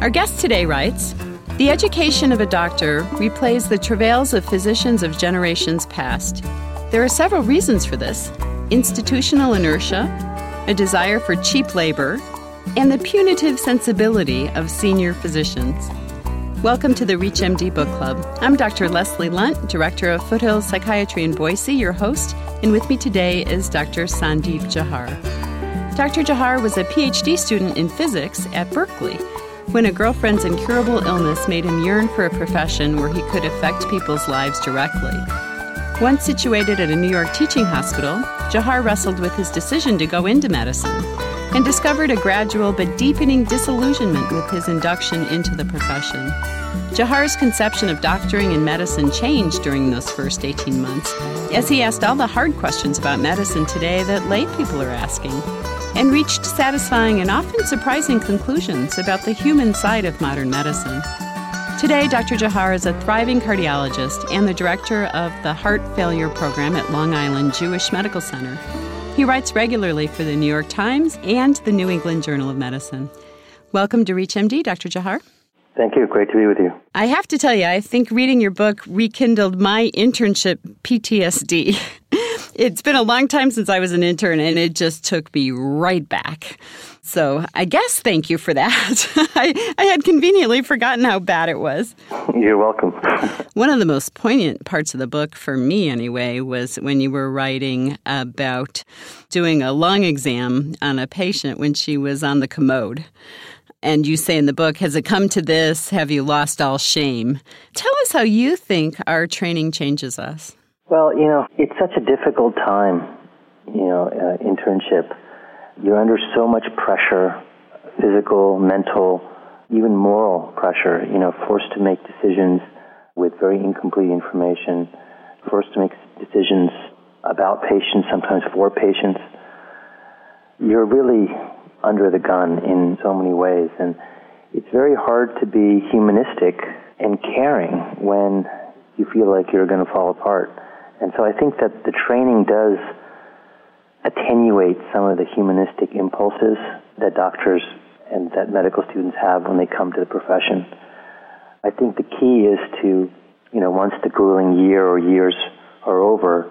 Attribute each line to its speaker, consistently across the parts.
Speaker 1: Our guest today writes The education of a doctor replays the travails of physicians of generations past. There are several reasons for this institutional inertia, a desire for cheap labor, and the punitive sensibility of senior physicians. Welcome to the ReachMD Book Club. I'm Dr. Leslie Lundt, Director of Foothills Psychiatry in Boise, your host, and with me today is Dr. Sandeep Jauhar. Dr. Jauhar was a PhD student in physics at Berkeley when a girlfriend's incurable illness made him yearn for a profession where he could affect people's lives directly. Once situated at a New York teaching hospital, Jauhar wrestled with his decision to go into medicine and discovered a gradual but deepening disillusionment with his induction into the profession. Jauhar's conception of doctoring and medicine changed during those first 18 months as he asked all the hard questions about medicine today that lay people are asking and reached satisfying and often surprising conclusions about the human side of modern medicine. Today, Dr. Jauhar is a thriving cardiologist and the director of the Heart Failure Program at Long Island Jewish Medical Center. He writes regularly for the New York Times and the New England Journal of Medicine. Welcome to ReachMD, Dr. Jauhar.
Speaker 2: Thank you. Great to be with you.
Speaker 1: I have to tell you, I think reading your book rekindled my internship PTSD. it's been a long time since I was an intern, and it just took me right back. So I guess thank you for that. I, I had conveniently forgotten how bad it was.
Speaker 2: You're welcome.
Speaker 1: One of the most poignant parts of the book, for me anyway, was when you were writing about doing a lung exam on a patient when she was on the commode. And you say in the book, Has it come to this? Have you lost all shame? Tell us how you think our training changes us.
Speaker 2: Well, you know, it's such a difficult time, you know, uh, internship you're under so much pressure, physical, mental, even moral pressure, you know, forced to make decisions with very incomplete information, forced to make decisions about patients, sometimes for patients. You're really under the gun in so many ways, and it's very hard to be humanistic and caring when you feel like you're going to fall apart. And so I think that the training does attenuate some of the humanistic impulses that doctors and that medical students have when they come to the profession. I think the key is to, you know, once the grueling year or years are over,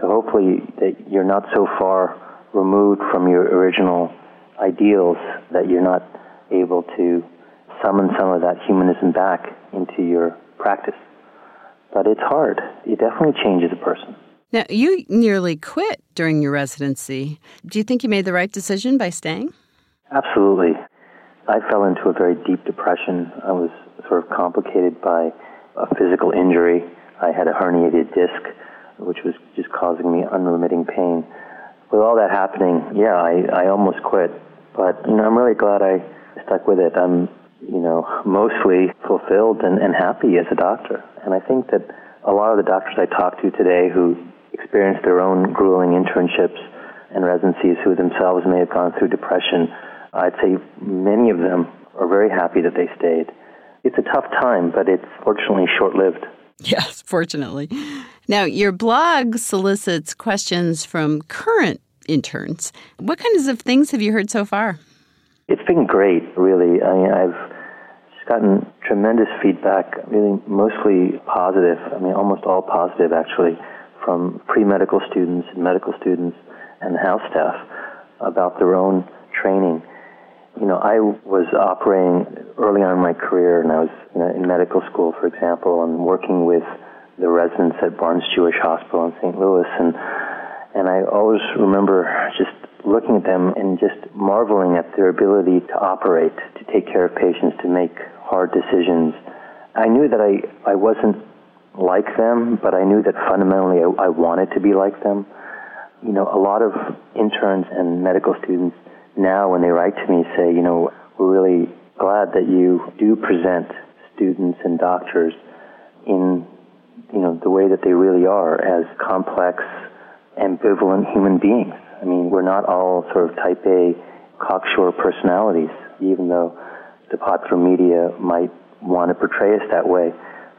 Speaker 2: to hopefully that you're not so far removed from your original ideals that you're not able to summon some of that humanism back into your practice. But it's hard. It definitely changes a person.
Speaker 1: Now, you nearly quit during your residency. Do you think you made the right decision by staying?
Speaker 2: Absolutely. I fell into a very deep depression. I was sort of complicated by a physical injury. I had a herniated disc, which was just causing me unremitting pain. With all that happening, yeah, I, I almost quit. But, you know, I'm really glad I stuck with it. I'm, you know, mostly fulfilled and, and happy as a doctor. And I think that a lot of the doctors I talk to today who experienced their own grueling internships and residencies who themselves may have gone through depression, I'd say many of them are very happy that they stayed. It's a tough time, but it's fortunately short lived.
Speaker 1: Yes, fortunately. Now, your blog solicits questions from current interns. What kinds of things have you heard so far?
Speaker 2: It's been great. I mean, I've just gotten tremendous feedback, really mostly positive. I mean, almost all positive, actually from pre-medical students and medical students and house staff about their own training. You know, I was operating early on in my career, and I was you know, in medical school, for example, and working with the residents at Barnes Jewish Hospital in St. Louis, and and I always remember just looking at them and just marveling at their ability to operate, to take care of patients, to make hard decisions. I knew that I, I wasn't like them, but I knew that fundamentally I, I wanted to be like them. You know, a lot of interns and medical students now, when they write to me, say, you know, we're really glad that you do present students and doctors in, you know, the way that they really are as complex, ambivalent human beings. I mean, we're not all sort of type A cocksure personalities, even though the popular media might want to portray us that way,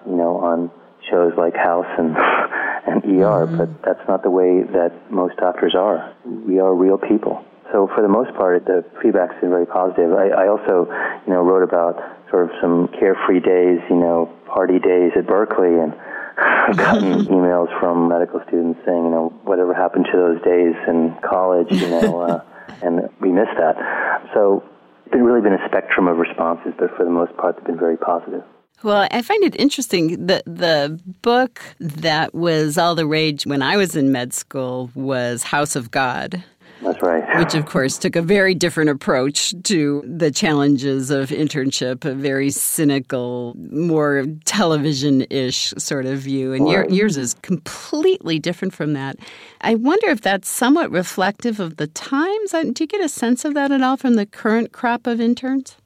Speaker 2: you know, on shows like House and and ER, mm-hmm. but that's not the way that most doctors are. We are real people. So for the most part, the feedback's been very positive. I, I also, you know, wrote about sort of some carefree days, you know, party days at Berkeley, and I've gotten emails from medical students saying, you know, whatever happened to those days in college, you know, uh, and we miss that. So it's really been a spectrum of responses, but for the most part, they've been very positive.
Speaker 1: Well, I find it interesting. The the book that was all the rage when I was in med school was House of God.
Speaker 2: That's right.
Speaker 1: Which, of course, took a very different approach to the challenges of internship, a very cynical, more television ish sort of view. And your, yours is completely different from that. I wonder if that's somewhat reflective of the times. Do you get a sense of that at all from the current crop of interns?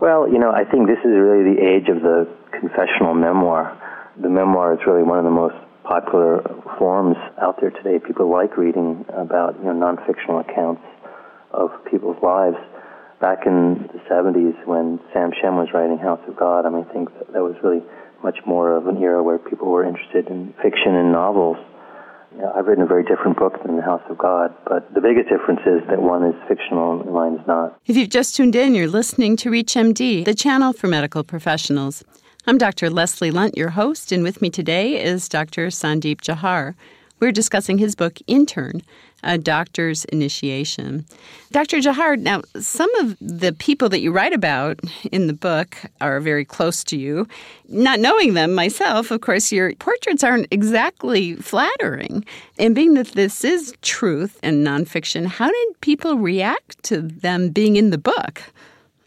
Speaker 2: Well, you know, I think this is really the age of the confessional memoir. The memoir is really one of the most popular forms out there today. People like reading about you know non-fictional accounts of people's lives. Back in the 70s, when Sam Shem was writing House of God, I mean, I think that, that was really much more of an era where people were interested in fiction and novels. You know, I've written a very different book than The House of God, but the biggest difference is that one is fictional and mine is not.
Speaker 1: If you've just tuned in, you're listening to ReachMD, the channel for medical professionals. I'm Dr. Leslie Lundt, your host, and with me today is Dr. Sandeep Jauhar. We're discussing his book, Intern A Doctor's Initiation. Dr. Jauhar, now, some of the people that you write about in the book are very close to you. Not knowing them myself, of course, your portraits aren't exactly flattering. And being that this is truth and nonfiction, how did people react to them being in the book?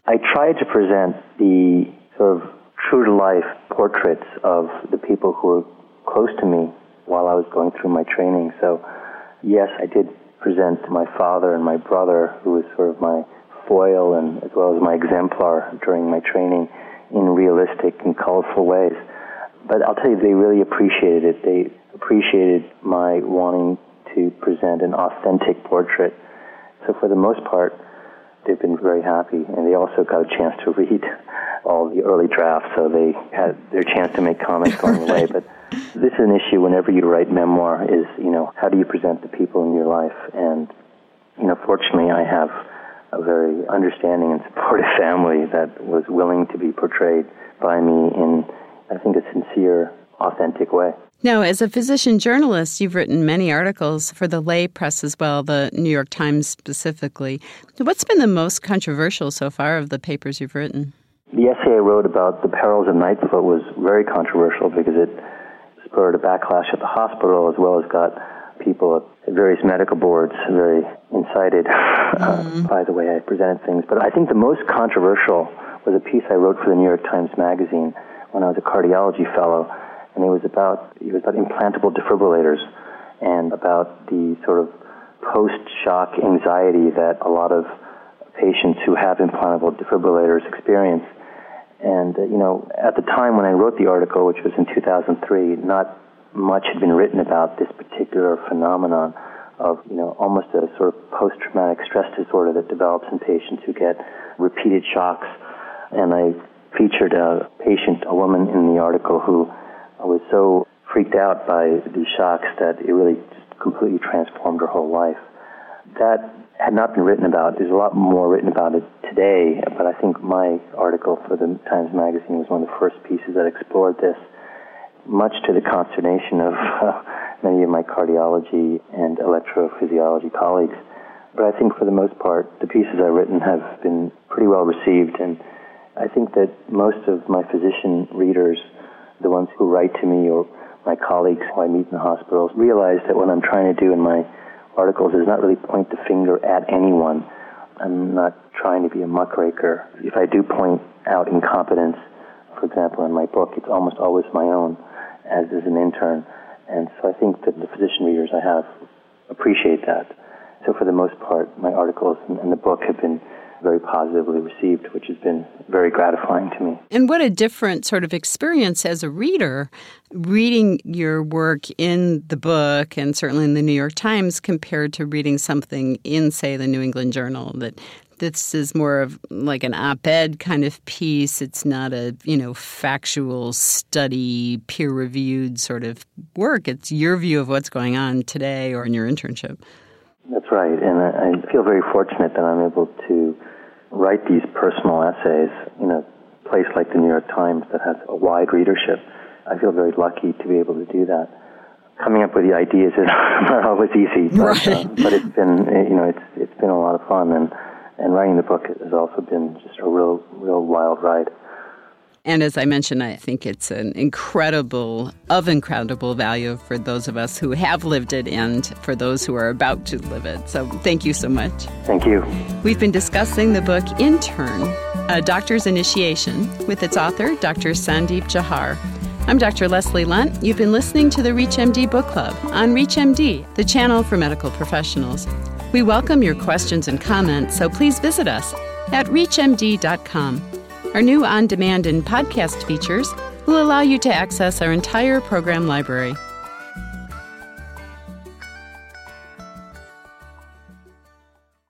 Speaker 2: I tried to present the sort of true to life portraits of the people who were close to me while I was going through my training. So, yes, I did present my father and my brother, who was sort of my foil and as well as my exemplar during my training in realistic and colorful ways. But I'll tell you, they really appreciated it. They appreciated my wanting to present an authentic portrait. So for the most part, they've been very happy, and they also got a chance to read all the early drafts, so they had their chance to make comments along the way. But this is an issue whenever you write memoir: is you know how do you present the people in your life? And you know, fortunately, I have a very understanding and supportive family that was willing to be portrayed by me in, I think, a sincere, authentic way.
Speaker 1: Now, as a physician journalist, you've written many articles for the lay press as well, the New York Times specifically. What's been the most controversial so far of the papers you've written?
Speaker 2: The essay I wrote about the perils of night float was very controversial because it spurred a backlash at the hospital as well as got people at various medical boards very incited mm. uh, by the way I presented things. But I think the most controversial was a piece I wrote for the New York Times Magazine when I was a cardiology fellow and it was about it was about implantable defibrillators and about the sort of post-shock anxiety that a lot of patients who have implantable defibrillators experience. And uh, you know, at the time when I wrote the article, which was in 2003, not much had been written about this particular phenomenon of you know almost a sort of post-traumatic stress disorder that develops in patients who get repeated shocks. And I featured a patient, a woman in the article who was so freaked out by these shocks that it really just completely transformed her whole life. That had not been written about. There's a lot more written about it today, but I think my article for the Times Magazine was one of the first pieces that explored this, much to the consternation of uh, many of my cardiology and electrophysiology colleagues. But I think for the most part, the pieces I've written have been pretty well received, and I think that most of my physician readers the ones who write to me or my colleagues who I meet in the hospitals realize that what I'm trying to do in my articles is not really point the finger at anyone. I'm not trying to be a muckraker. If I do point out incompetence, for example, in my book, it's almost always my own, as is an intern. And so I think that the physician readers I have appreciate that. So for the most part, my articles and the book have been very positively received, which has been very gratifying to me.
Speaker 1: And what a different sort of experience as a reader, reading your work in the book and certainly in the New York Times compared to reading something in, say, the New England Journal that this is more of like an op-ed kind of piece. It's not a you know factual study peer reviewed sort of work. It's your view of what's going on today or in your internship
Speaker 2: That's right, and I, I feel very fortunate that I'm able to write these personal essays in a place like the New York Times that has a wide readership. I feel very lucky to be able to do that. Coming up with the ideas is not always easy, but,
Speaker 1: right. uh,
Speaker 2: but it's been you know it's it's been a lot of fun, and and writing the book has also been just a real real wild ride.
Speaker 1: And as I mentioned, I think it's an incredible, of incredible value for those of us who have lived it and for those who are about to live it. So thank you so much.
Speaker 2: Thank you.
Speaker 1: We've been discussing the book Intern, A Doctor's Initiation, with its author, Dr. Sandeep Jauhar. I'm Dr. Leslie Lundt. You've been listening to the ReachMD Book Club on ReachMD, the channel for medical professionals. We welcome your questions and comments, so please visit us at reachmd.com. Our new on demand and podcast features will allow you to access our entire program library.